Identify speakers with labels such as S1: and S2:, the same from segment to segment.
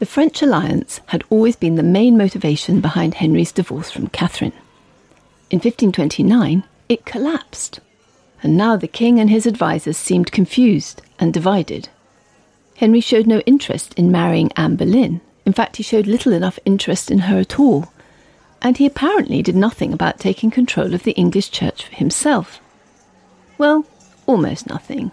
S1: The French alliance had always been the main motivation behind Henry's divorce from Catherine. In 1529, it collapsed, and now the king and his advisers seemed confused and divided. Henry showed no interest in marrying Anne Boleyn. In fact, he showed little enough interest in her at all. And he apparently did nothing about taking control of the English church for himself. Well, almost nothing.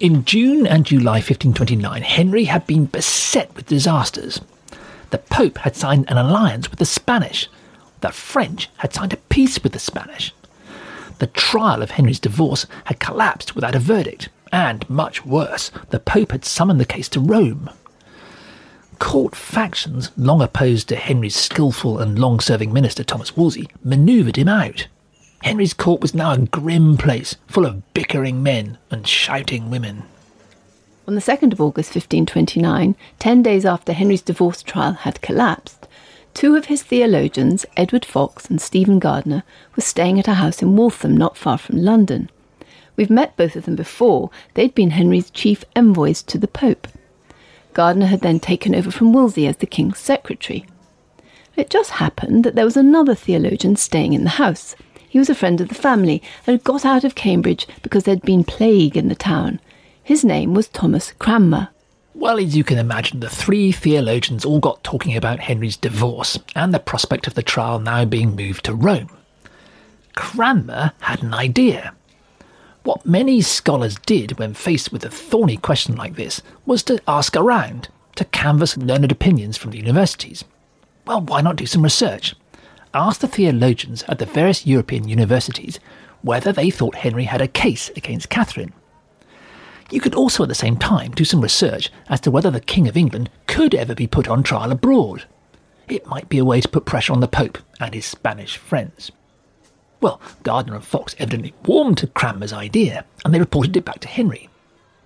S2: In June and July 1529, Henry had been beset with disasters. The Pope had signed an alliance with the Spanish. The French had signed a peace with the Spanish. The trial of Henry's divorce had collapsed without a verdict, and, much worse, the Pope had summoned the case to Rome. Court factions, long opposed to Henry's skilful and long serving minister Thomas Wolsey, manoeuvred him out. Henry's court was now a grim place, full of bickering men and shouting women.
S1: On the 2nd of August 1529, ten days after Henry's divorce trial had collapsed, two of his theologians, Edward Fox and Stephen Gardiner, were staying at a house in Waltham, not far from London. We've met both of them before. They'd been Henry's chief envoys to the Pope. Gardiner had then taken over from Wolsey as the king's secretary. It just happened that there was another theologian staying in the house, he was a friend of the family and had got out of Cambridge because there'd been plague in the town. His name was Thomas Cranmer.
S2: Well, as you can imagine, the three theologians all got talking about Henry's divorce and the prospect of the trial now being moved to Rome. Cranmer had an idea. What many scholars did when faced with a thorny question like this was to ask around, to canvass learned opinions from the universities. Well, why not do some research? Asked the theologians at the various European universities whether they thought Henry had a case against Catherine. You could also at the same time do some research as to whether the King of England could ever be put on trial abroad. It might be a way to put pressure on the Pope and his Spanish friends. Well, Gardiner and Fox evidently warmed to Cranmer's idea, and they reported it back to Henry.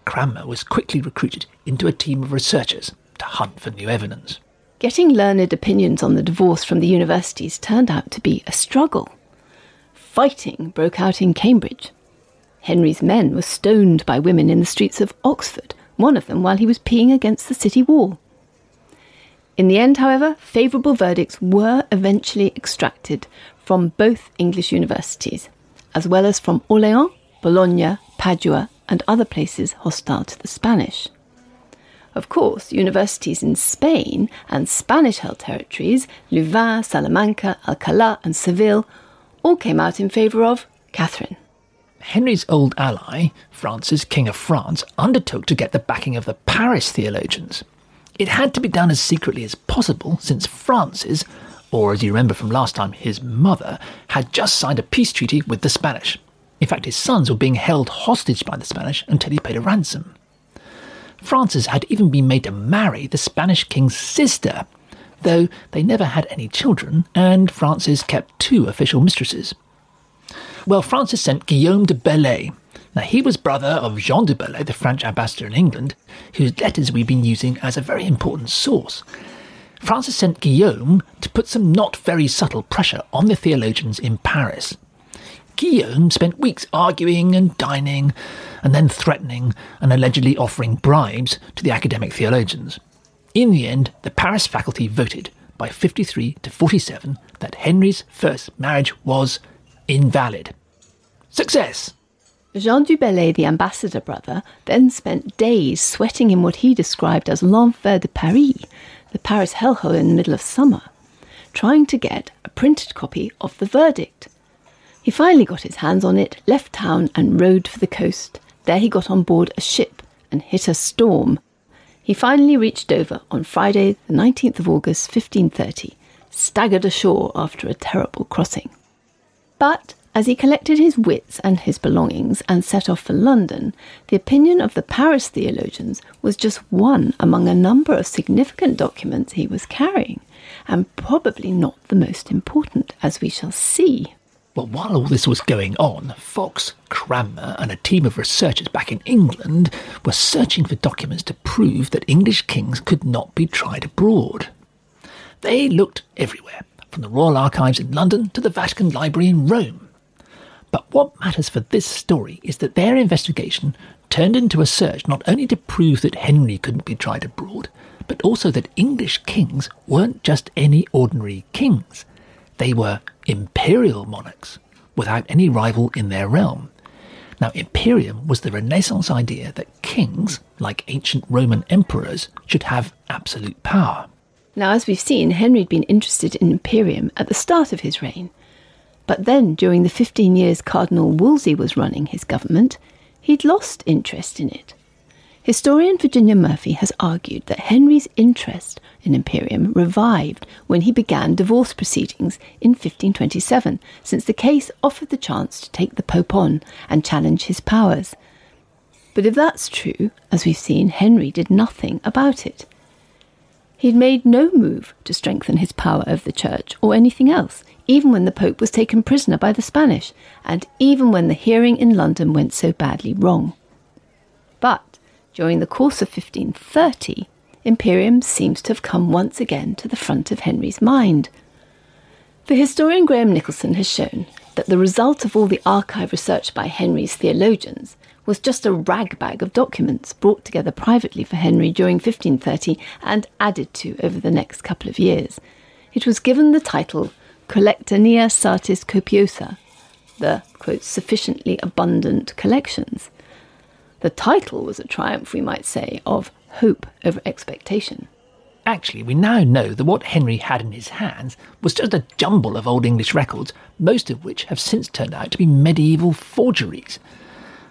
S2: Cranmer was quickly recruited into a team of researchers to hunt for new evidence.
S1: Getting learned opinions on the divorce from the universities turned out to be a struggle. Fighting broke out in Cambridge. Henry's men were stoned by women in the streets of Oxford, one of them while he was peeing against the city wall. In the end, however, favourable verdicts were eventually extracted from both English universities, as well as from Orleans, Bologna, Padua, and other places hostile to the Spanish. Of course, universities in Spain and Spanish held territories, Louvain, Salamanca, Alcalá, and Seville, all came out in favour of Catherine.
S2: Henry's old ally, Francis, King of France, undertook to get the backing of the Paris theologians. It had to be done as secretly as possible since Francis, or as you remember from last time, his mother, had just signed a peace treaty with the Spanish. In fact, his sons were being held hostage by the Spanish until he paid a ransom. Francis had even been made to marry the Spanish king's sister, though they never had any children, and Francis kept two official mistresses. Well, Francis sent Guillaume de Bellay. Now, he was brother of Jean de Bellay, the French ambassador in England, whose letters we've been using as a very important source. Francis sent Guillaume to put some not very subtle pressure on the theologians in Paris. Guillaume spent weeks arguing and dining, and then threatening and allegedly offering bribes to the academic theologians. In the end, the Paris faculty voted by 53 to 47 that Henry's first marriage was invalid. Success!
S1: Jean du Bellay, the ambassador brother, then spent days sweating in what he described as l'enfer de Paris, the Paris hellhole in the middle of summer, trying to get a printed copy of the verdict. He finally got his hands on it, left town, and rode for the coast. There he got on board a ship and hit a storm. He finally reached Dover on Friday, the 19th of August, 1530, staggered ashore after a terrible crossing. But as he collected his wits and his belongings and set off for London, the opinion of the Paris theologians was just one among a number of significant documents he was carrying, and probably not the most important, as we shall see.
S2: Well, while all this was going on, Fox, Cranmer, and a team of researchers back in England were searching for documents to prove that English kings could not be tried abroad. They looked everywhere, from the Royal Archives in London to the Vatican Library in Rome. But what matters for this story is that their investigation turned into a search not only to prove that Henry couldn't be tried abroad, but also that English kings weren't just any ordinary kings. They were imperial monarchs without any rival in their realm. Now, imperium was the Renaissance idea that kings, like ancient Roman emperors, should have absolute power.
S1: Now, as we've seen, Henry had been interested in imperium at the start of his reign. But then, during the 15 years Cardinal Wolsey was running his government, he'd lost interest in it. Historian Virginia Murphy has argued that Henry's interest in imperium revived when he began divorce proceedings in 1527, since the case offered the chance to take the Pope on and challenge his powers. But if that's true, as we've seen, Henry did nothing about it. He'd made no move to strengthen his power over the Church or anything else, even when the Pope was taken prisoner by the Spanish, and even when the hearing in London went so badly wrong. But during the course of 1530, Imperium seems to have come once again to the front of Henry's mind. The historian Graham Nicholson has shown that the result of all the archive research by Henry's theologians was just a ragbag of documents brought together privately for Henry during 1530 and added to over the next couple of years. It was given the title Collectanea Satis Copiosa, the quote, sufficiently abundant collections. The title was a triumph, we might say, of hope over expectation.
S2: Actually, we now know that what Henry had in his hands was just a jumble of Old English records, most of which have since turned out to be medieval forgeries.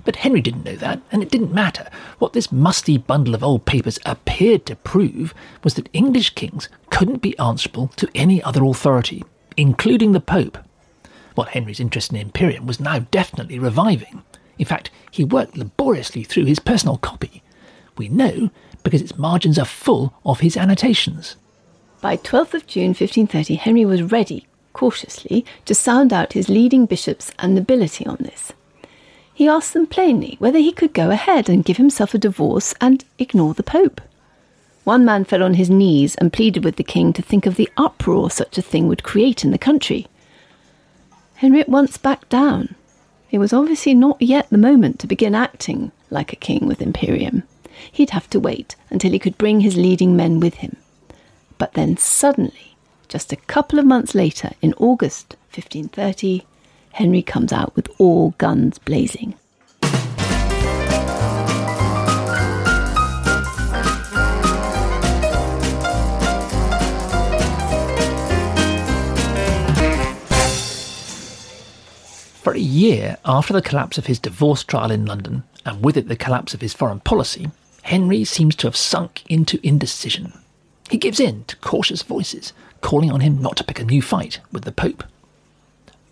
S2: But Henry didn't know that, and it didn't matter. What this musty bundle of old papers appeared to prove was that English kings couldn't be answerable to any other authority, including the Pope. What Henry's interest in Imperium was now definitely reviving. In fact, he worked laboriously through his personal copy. We know because its margins are full of his annotations.
S1: By 12th of June 1530, Henry was ready, cautiously, to sound out his leading bishops and nobility on this. He asked them plainly whether he could go ahead and give himself a divorce and ignore the Pope. One man fell on his knees and pleaded with the king to think of the uproar such a thing would create in the country. Henry at once backed down it was obviously not yet the moment to begin acting like a king with Imperium. He'd have to wait until he could bring his leading men with him. But then suddenly, just a couple of months later, in August 1530, Henry comes out with all guns blazing.
S2: For a year after the collapse of his divorce trial in London, and with it the collapse of his foreign policy, Henry seems to have sunk into indecision. He gives in to cautious voices, calling on him not to pick a new fight with the Pope.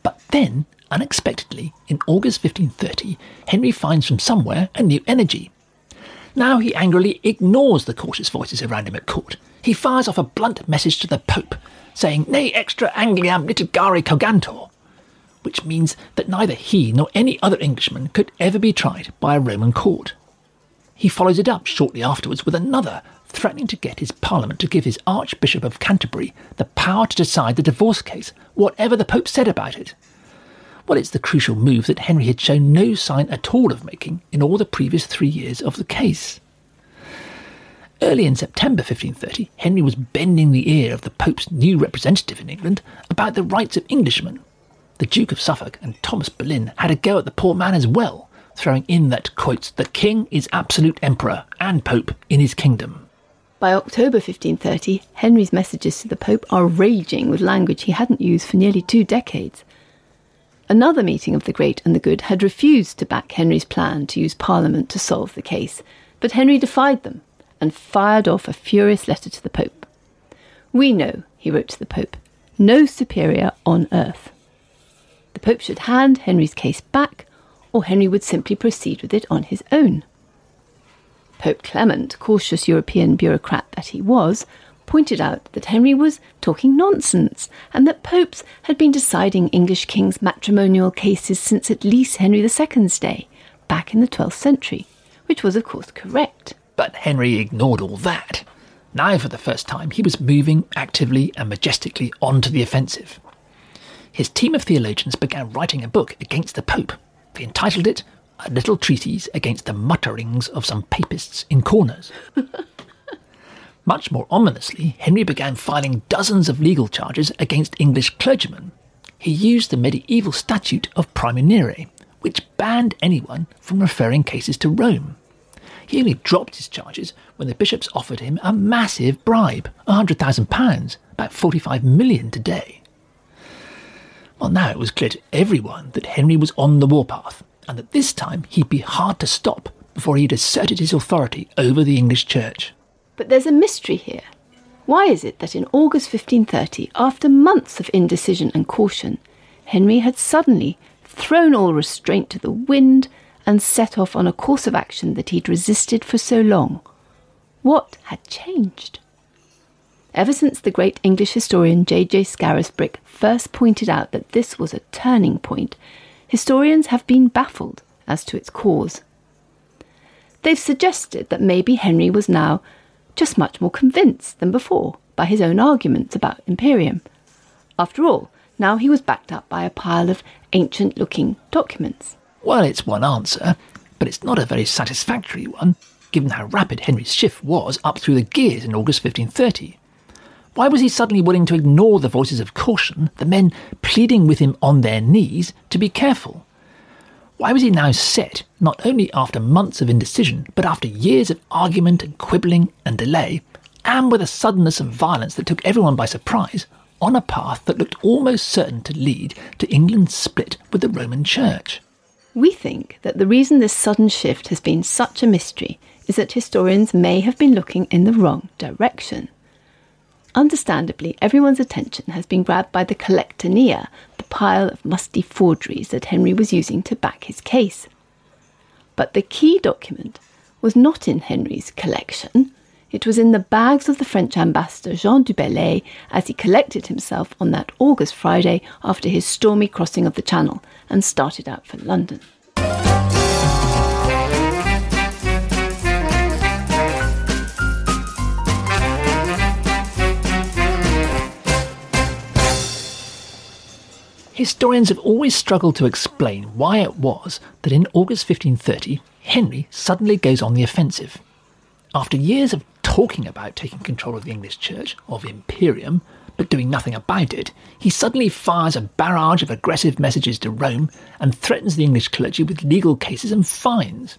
S2: But then, unexpectedly, in August 1530, Henry finds from somewhere a new energy. Now he angrily ignores the cautious voices around him at court. He fires off a blunt message to the Pope, saying, Ne extra Angliam litigare cogantur, which means that neither he nor any other Englishman could ever be tried by a Roman court. He follows it up shortly afterwards with another, threatening to get his parliament to give his Archbishop of Canterbury the power to decide the divorce case, whatever the Pope said about it. Well, it's the crucial move that Henry had shown no sign at all of making in all the previous three years of the case. Early in September 1530, Henry was bending the ear of the Pope's new representative in England about the rights of Englishmen the Duke of Suffolk and Thomas Boleyn had a go at the poor man as well, throwing in that, quote, the king is absolute emperor and pope in his kingdom.
S1: By October 1530, Henry's messages to the Pope are raging with language he hadn't used for nearly two decades. Another meeting of the great and the good had refused to back Henry's plan to use Parliament to solve the case, but Henry defied them and fired off a furious letter to the Pope. We know, he wrote to the Pope, no superior on earth The Pope should hand Henry's case back, or Henry would simply proceed with it on his own. Pope Clement, cautious European bureaucrat that he was, pointed out that Henry was talking nonsense and that popes had been deciding English kings' matrimonial cases since at least Henry II's day, back in the 12th century, which was, of course, correct.
S2: But Henry ignored all that. Now, for the first time, he was moving actively and majestically onto the offensive. His team of theologians began writing a book against the Pope. They entitled it A Little Treatise Against the Mutterings of Some Papists in Corners. Much more ominously, Henry began filing dozens of legal charges against English clergymen. He used the medieval statute of praemunire, which banned anyone from referring cases to Rome. He only dropped his charges when the bishops offered him a massive bribe, £100,000, about 45 million today. Well, now it was clear to everyone that Henry was on the warpath, and that this time he'd be hard to stop before he'd asserted his authority over the English Church.
S1: But there's a mystery here. Why is it that in August 1530, after months of indecision and caution, Henry had suddenly thrown all restraint to the wind and set off on a course of action that he'd resisted for so long? What had changed? Ever since the great English historian J.J. Scarisbrick first pointed out that this was a turning point, historians have been baffled as to its cause. They've suggested that maybe Henry was now just much more convinced than before by his own arguments about Imperium. After all, now he was backed up by a pile of ancient looking documents.
S2: Well, it's one answer, but it's not a very satisfactory one, given how rapid Henry's shift was up through the gears in August 1530. Why was he suddenly willing to ignore the voices of caution, the men pleading with him on their knees to be careful? Why was he now set, not only after months of indecision, but after years of argument and quibbling and delay, and with a suddenness and violence that took everyone by surprise, on a path that looked almost certain to lead to England's split with the Roman Church?
S1: We think that the reason this sudden shift has been such a mystery is that historians may have been looking in the wrong direction. Understandably, everyone's attention has been grabbed by the Collectanea, the pile of musty forgeries that Henry was using to back his case. But the key document was not in Henry's collection. It was in the bags of the French ambassador Jean du Bellay as he collected himself on that August Friday after his stormy crossing of the Channel and started out for London.
S2: Historians have always struggled to explain why it was that in August 1530, Henry suddenly goes on the offensive. After years of talking about taking control of the English Church, of Imperium, but doing nothing about it, he suddenly fires a barrage of aggressive messages to Rome and threatens the English clergy with legal cases and fines.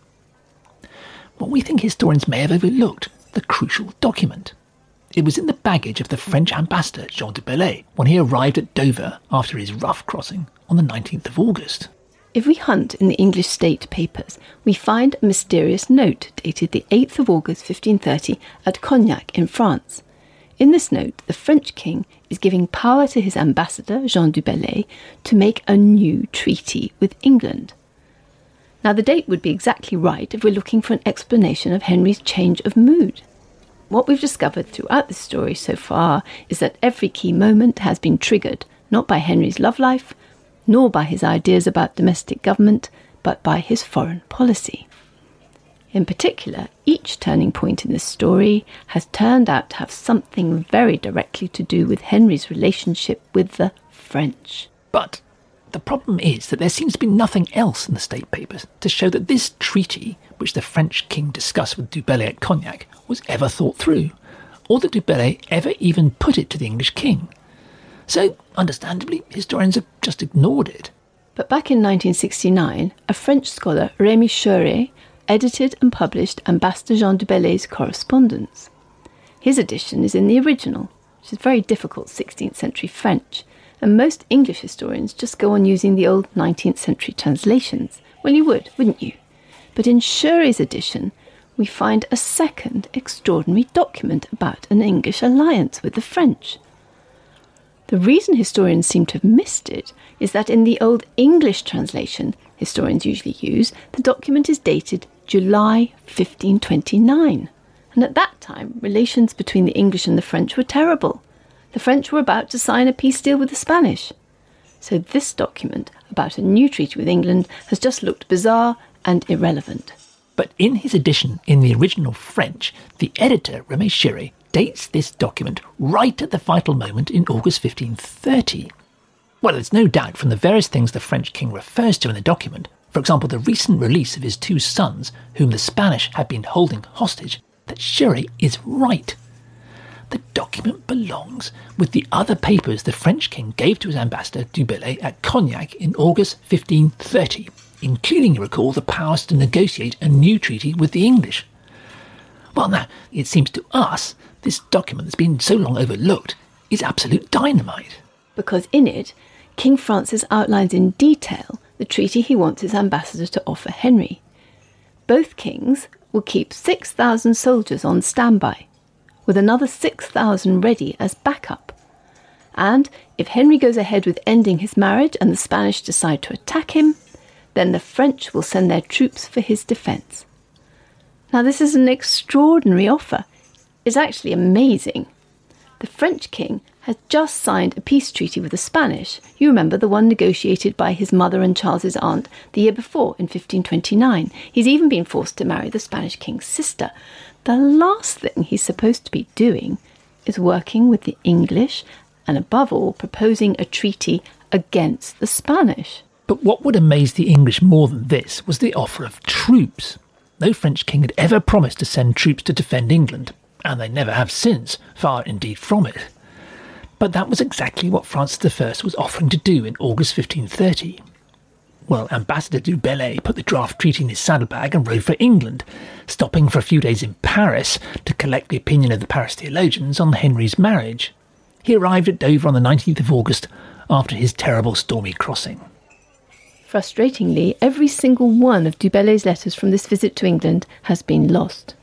S2: What we think historians may have overlooked the crucial document. It was in the baggage of the French ambassador Jean de Bellay when he arrived at Dover after his rough crossing on the 19th of August.
S1: If we hunt in the English state papers, we find a mysterious note dated the 8th of August 1530 at Cognac in France. In this note, the French king is giving power to his ambassador, Jean du Bellay, to make a new treaty with England. Now, the date would be exactly right if we're looking for an explanation of Henry's change of mood. What we've discovered throughout the story so far is that every key moment has been triggered not by Henry's love life, nor by his ideas about domestic government, but by his foreign policy. In particular, each turning point in this story has turned out to have something very directly to do with Henry's relationship with the French.
S2: But the problem is that there seems to be nothing else in the state papers to show that this treaty, which the French king discussed with Du Bellay at Cognac, was ever thought through, or that Du Bellay ever even put it to the English king. So, understandably, historians have just ignored it.
S1: But back in 1969, a French scholar, Rémy Scheurer, edited and published Ambassador Jean du Bellay's correspondence. His edition is in the original, which is very difficult 16th century French, and most English historians just go on using the old 19th century translations. Well, you would, wouldn't you? But in Scheurer's edition, we find a second extraordinary document about an English alliance with the French. The reason historians seem to have missed it is that in the Old English translation historians usually use, the document is dated July 1529. And at that time, relations between the English and the French were terrible. The French were about to sign a peace deal with the Spanish. So this document about a new treaty with England has just looked bizarre and irrelevant.
S2: But in his edition in the original French, the editor, Remy Scheurer, dates this document right at the vital moment in August 1530. Well, there's no doubt from the various things the French king refers to in the document, for example, the recent release of his two sons, whom the Spanish had been holding hostage, that Scheurer is right. The document belongs with the other papers the French king gave to his ambassador Du Bellay at Cognac in August 1530, including, you recall, the powers to negotiate a new treaty with the English. Well, now, it seems to us this document that's been so long overlooked is absolute dynamite.
S1: Because in it, King Francis outlines in detail the treaty he wants his ambassador to offer Henry. Both kings will keep 6,000 soldiers on standby, with another 6,000 ready as backup. And if Henry goes ahead with ending his marriage and the Spanish decide to attack him, then the French will send their troops for his defence. Now, this is an extraordinary offer. It's actually amazing. The French king has just signed a peace treaty with the Spanish. You remember the one negotiated by his mother and Charles's aunt the year before in 1529. He's even been forced to marry the Spanish king's sister. The last thing he's supposed to be doing is working with the English and, above all, proposing a treaty against the Spanish.
S2: But what would amaze the English more than this was the offer of troops. No French king had ever promised to send troops to defend England, and they never have since, far indeed from it. But that was exactly what Francis I was offering to do in August 1530. Well, Ambassador du Bellay put the draft treaty in his saddlebag and rode for England, stopping for a few days in Paris to collect the opinion of the Paris theologians on Henry's marriage. He arrived at Dover on the 19th of August after his terrible stormy crossing.
S1: Frustratingly, every single one of Du Bellay's letters from this visit to England has been lost.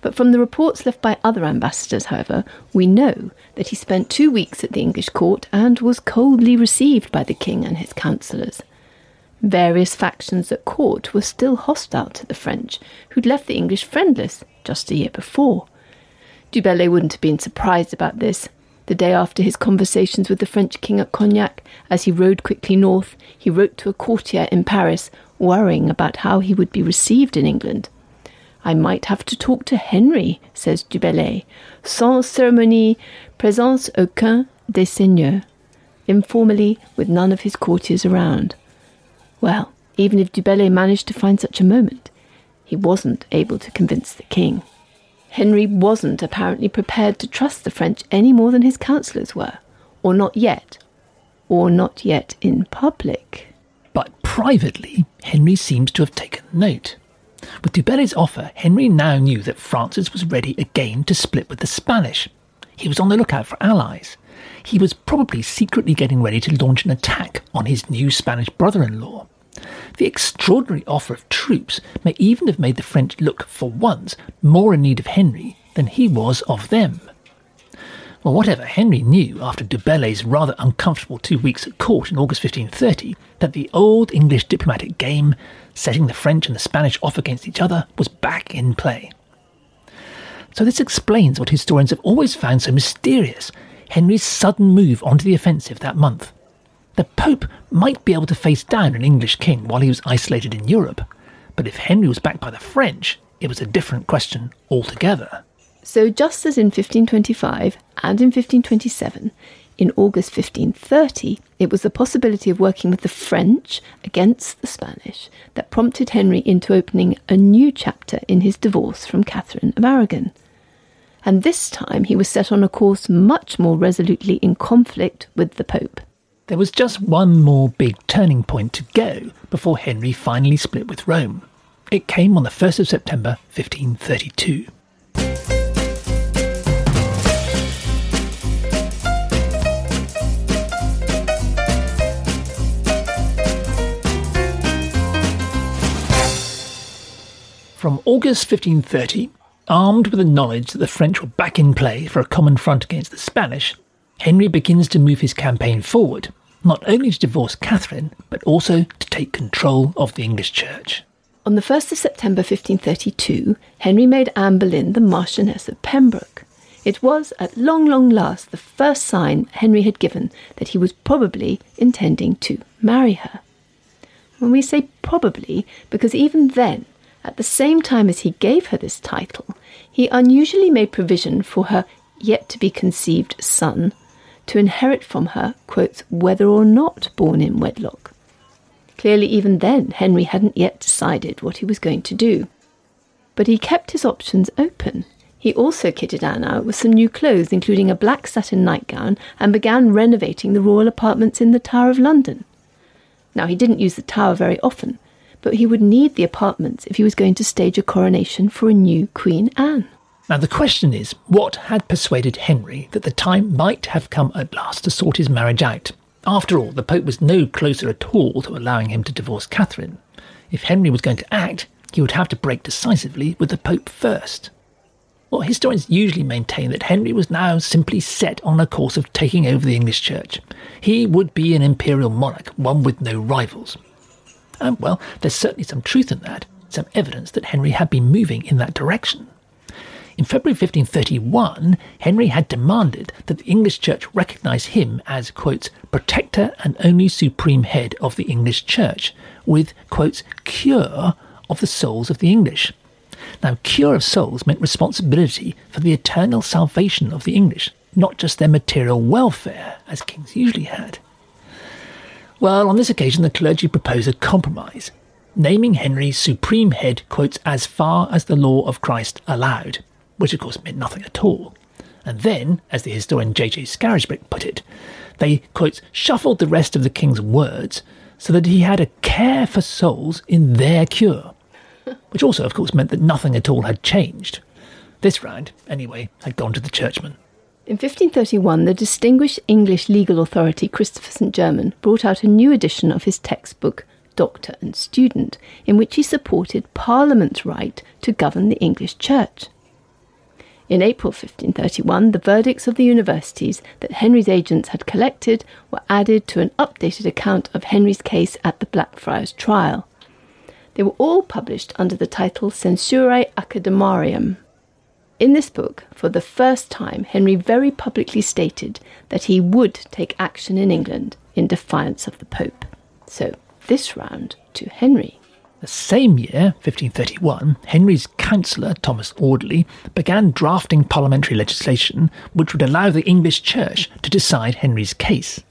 S1: But from the reports left by other ambassadors, however, we know that he spent two weeks at the English court and was coldly received by the king and his councillors. Various factions at court were still hostile to the French, who'd left the English friendless just a year before. Du Bellay wouldn't have been surprised about this, the day after his conversations with the French king at Cognac, as he rode quickly north, he wrote to a courtier in Paris, worrying about how he would be received in England. I might have to talk to Henry, says Du Bellay, sans cérémonie, présence aucun des seigneurs, informally, with none of his courtiers around. Well, even if Du Bellay managed to find such a moment, he wasn't able to convince the king. Henry wasn't apparently prepared to trust the French any more than his councillors were, or not yet, or not yet in public.
S2: But privately, Henry seems to have taken note. With Du offer, Henry now knew that Francis was ready again to split with the Spanish. He was on the lookout for allies. He was probably secretly getting ready to launch an attack on his new Spanish brother in law. The extraordinary offer of troops may even have made the French look, for once, more in need of Henry than he was of them. Well, whatever, Henry knew after Du Bellay's rather uncomfortable two weeks at court in August 1530 that the old English diplomatic game, setting the French and the Spanish off against each other, was back in play. So this explains what historians have always found so mysterious Henry's sudden move onto the offensive that month. The Pope might be able to face down an English king while he was isolated in Europe, but if Henry was backed by the French, it was a different question altogether.
S1: So, just as in 1525 and in 1527, in August 1530, it was the possibility of working with the French against the Spanish that prompted Henry into opening a new chapter in his divorce from Catherine of Aragon. And this time he was set on a course much more resolutely in conflict with the Pope.
S2: There was just one more big turning point to go before Henry finally split with Rome. It came on the 1st of September 1532. From August 1530, armed with the knowledge that the French were back in play for a common front against the Spanish, Henry begins to move his campaign forward, not only to divorce Catherine, but also to take control of the English Church.
S1: On the 1st of September 1532, Henry made Anne Boleyn the Marchioness of Pembroke. It was, at long, long last, the first sign Henry had given that he was probably intending to marry her. When we say probably, because even then, at the same time as he gave her this title, he unusually made provision for her yet to be conceived son to inherit from her, quotes, whether or not born in wedlock. Clearly, even then, Henry hadn't yet decided what he was going to do. But he kept his options open. He also kitted Anne out with some new clothes, including a black satin nightgown, and began renovating the royal apartments in the Tower of London. Now, he didn't use the Tower very often, but he would need the apartments if he was going to stage a coronation for a new Queen Anne.
S2: Now, the question is what had persuaded Henry that the time might have come at last to sort his marriage out? After all, the Pope was no closer at all to allowing him to divorce Catherine. If Henry was going to act, he would have to break decisively with the Pope first. Well, historians usually maintain that Henry was now simply set on a course of taking over the English Church. He would be an imperial monarch, one with no rivals. And well, there's certainly some truth in that, some evidence that Henry had been moving in that direction. In February 1531, Henry had demanded that the English Church recognise him as, quotes, protector and only supreme head of the English Church, with, quotes, cure of the souls of the English. Now, cure of souls meant responsibility for the eternal salvation of the English, not just their material welfare, as kings usually had. Well, on this occasion, the clergy proposed a compromise, naming Henry supreme head, quotes, as far as the law of Christ allowed which of course meant nothing at all. And then, as the historian J.J. Scarisbrick put it, they, quotes, shuffled the rest of the king's words so that he had a care for souls in their cure, which also, of course, meant that nothing at all had changed. This round, anyway, had gone to the churchmen.
S1: In 1531, the distinguished English legal authority Christopher St. German brought out a new edition of his textbook, Doctor and Student, in which he supported Parliament's right to govern the English Church. In April 1531, the verdicts of the universities that Henry's agents had collected were added to an updated account of Henry's case at the Blackfriars trial. They were all published under the title Censurae Academiarum. In this book, for the first time, Henry very publicly stated that he would take action in England in defiance of the Pope. So, this round to Henry.
S2: The same year, 1531, Henry's councillor, Thomas Audley, began drafting parliamentary legislation which would allow the English Church to decide Henry's case.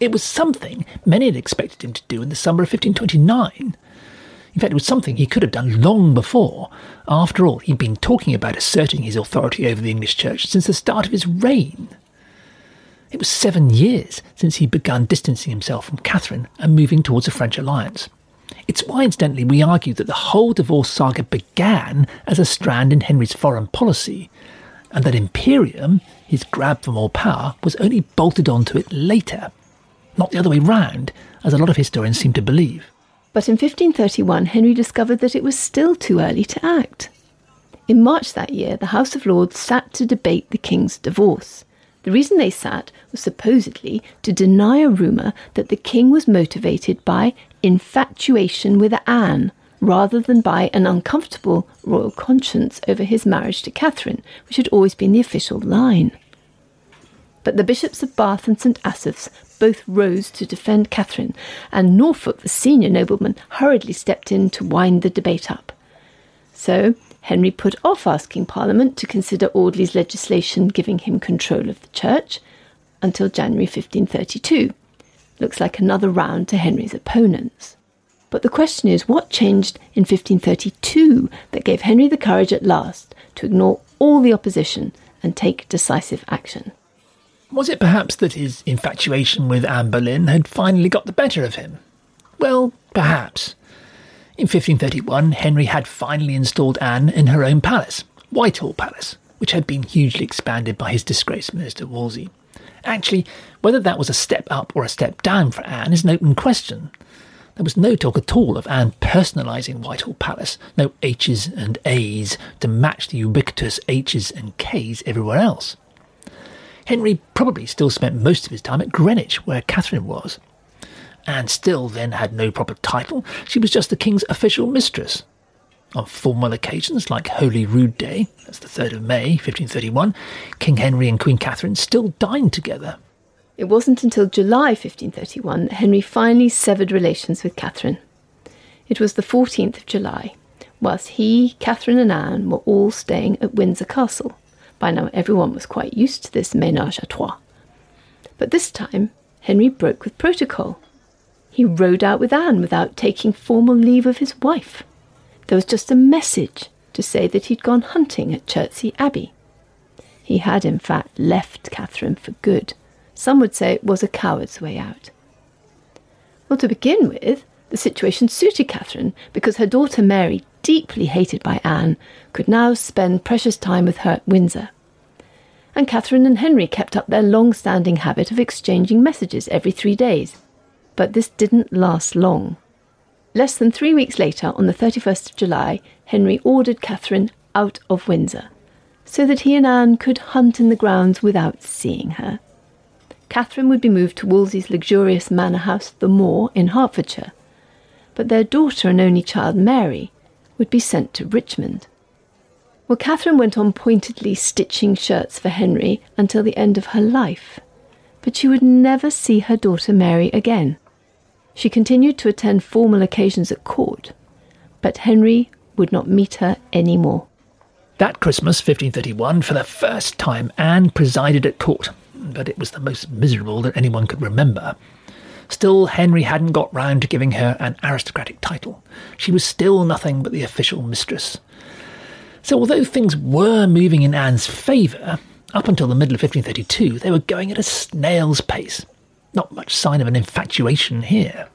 S2: It was something many had expected him to do in the summer of 1529. In fact, it was something he could have done long before. After all, he'd been talking about asserting his authority over the English Church since the start of his reign. It was seven years since he'd begun distancing himself from Catherine and moving towards a French alliance. It's why, incidentally, we argue that the whole divorce saga began as a strand in Henry's foreign policy, and that Imperium, his grab for more power, was only bolted onto it later. Not the other way round, as a lot of historians seem to believe.
S1: But in 1531, Henry discovered that it was still too early to act. In March that year, the House of Lords sat to debate the King's divorce. The reason they sat was supposedly to deny a rumour that the king was motivated by infatuation with Anne rather than by an uncomfortable royal conscience over his marriage to Catherine, which had always been the official line. But the bishops of Bath and St Asaph's both rose to defend Catherine, and Norfolk, the senior nobleman, hurriedly stepped in to wind the debate up. So Henry put off asking Parliament to consider Audley's legislation giving him control of the church until January 1532. Looks like another round to Henry's opponents. But the question is what changed in 1532 that gave Henry the courage at last to ignore all the opposition and take decisive action?
S2: Was it perhaps that his infatuation with Anne Boleyn had finally got the better of him? Well, perhaps. In 1531, Henry had finally installed Anne in her own palace, Whitehall Palace, which had been hugely expanded by his disgraced Minister Wolsey. Actually, whether that was a step up or a step down for Anne is an open question. There was no talk at all of Anne personalising Whitehall Palace, no H's and A's to match the ubiquitous H's and K's everywhere else. Henry probably still spent most of his time at Greenwich, where Catherine was. Anne still then had no proper title, she was just the king's official mistress. On formal occasions like Holy Rood Day, that's the 3rd of May, 1531, King Henry and Queen Catherine still dined together.
S1: It wasn't until July 1531 that Henry finally severed relations with Catherine. It was the 14th of July, whilst he, Catherine, and Anne were all staying at Windsor Castle. By now, everyone was quite used to this ménage à trois. But this time, Henry broke with protocol. He rode out with Anne without taking formal leave of his wife. There was just a message to say that he'd gone hunting at Chertsey Abbey. He had, in fact, left Catherine for good. Some would say it was a coward's way out. Well, to begin with, the situation suited Catherine because her daughter Mary, deeply hated by Anne, could now spend precious time with her at Windsor. And Catherine and Henry kept up their long standing habit of exchanging messages every three days. But this didn't last long. Less than three weeks later, on the 31st of July, Henry ordered Catherine out of Windsor, so that he and Anne could hunt in the grounds without seeing her. Catherine would be moved to Wolsey's luxurious manor house, The Moor, in Hertfordshire, but their daughter and only child, Mary, would be sent to Richmond. Well, Catherine went on pointedly stitching shirts for Henry until the end of her life, but she would never see her daughter Mary again. She continued to attend formal occasions at court, but Henry would not meet her any more.
S2: That Christmas, 1531, for the first time, Anne presided at court, but it was the most miserable that anyone could remember. Still, Henry hadn't got round to giving her an aristocratic title. She was still nothing but the official mistress. So, although things were moving in Anne's favour, up until the middle of 1532, they were going at a snail's pace. Not much sign of an infatuation here.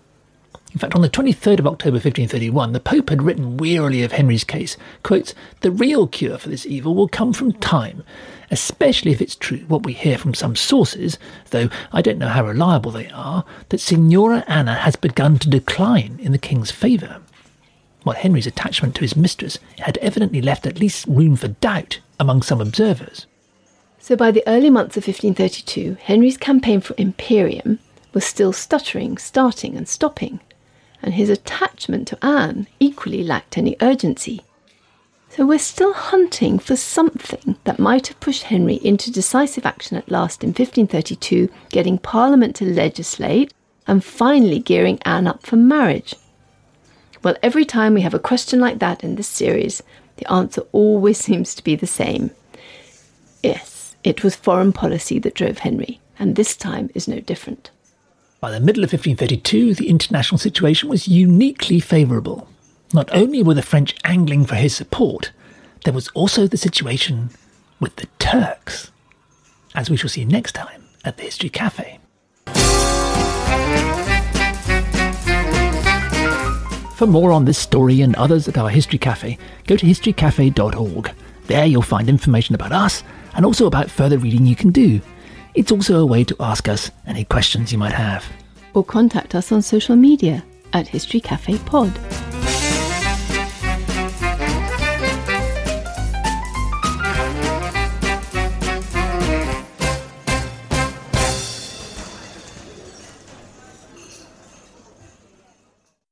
S2: In fact, on the 23rd of October 1531, the Pope had written wearily of Henry's case, quotes, The real cure for this evil will come from time, especially if it's true what we hear from some sources, though I don't know how reliable they are, that Signora Anna has begun to decline in the king's favour. While Henry's attachment to his mistress had evidently left at least room for doubt among some observers.
S1: So by the early months of 1532, Henry's campaign for imperium was still stuttering, starting, and stopping, and his attachment to Anne equally lacked any urgency. So we're still hunting for something that might have pushed Henry into decisive action at last in 1532, getting Parliament to legislate, and finally gearing Anne up for marriage. Well, every time we have a question like that in this series, the answer always seems to be the same. Yes, it was foreign policy that drove Henry, and this time is no different.
S2: By the middle of 1532, the international situation was uniquely favourable. Not only were the French angling for his support, there was also the situation with the Turks, as we shall see next time at the History Cafe. For more on this story and others at our History Cafe, go to historycafe.org. There you'll find information about us and also about further reading you can do. It's also a way to ask us any questions you might have.
S1: Or contact us on social media at History Cafe Pod.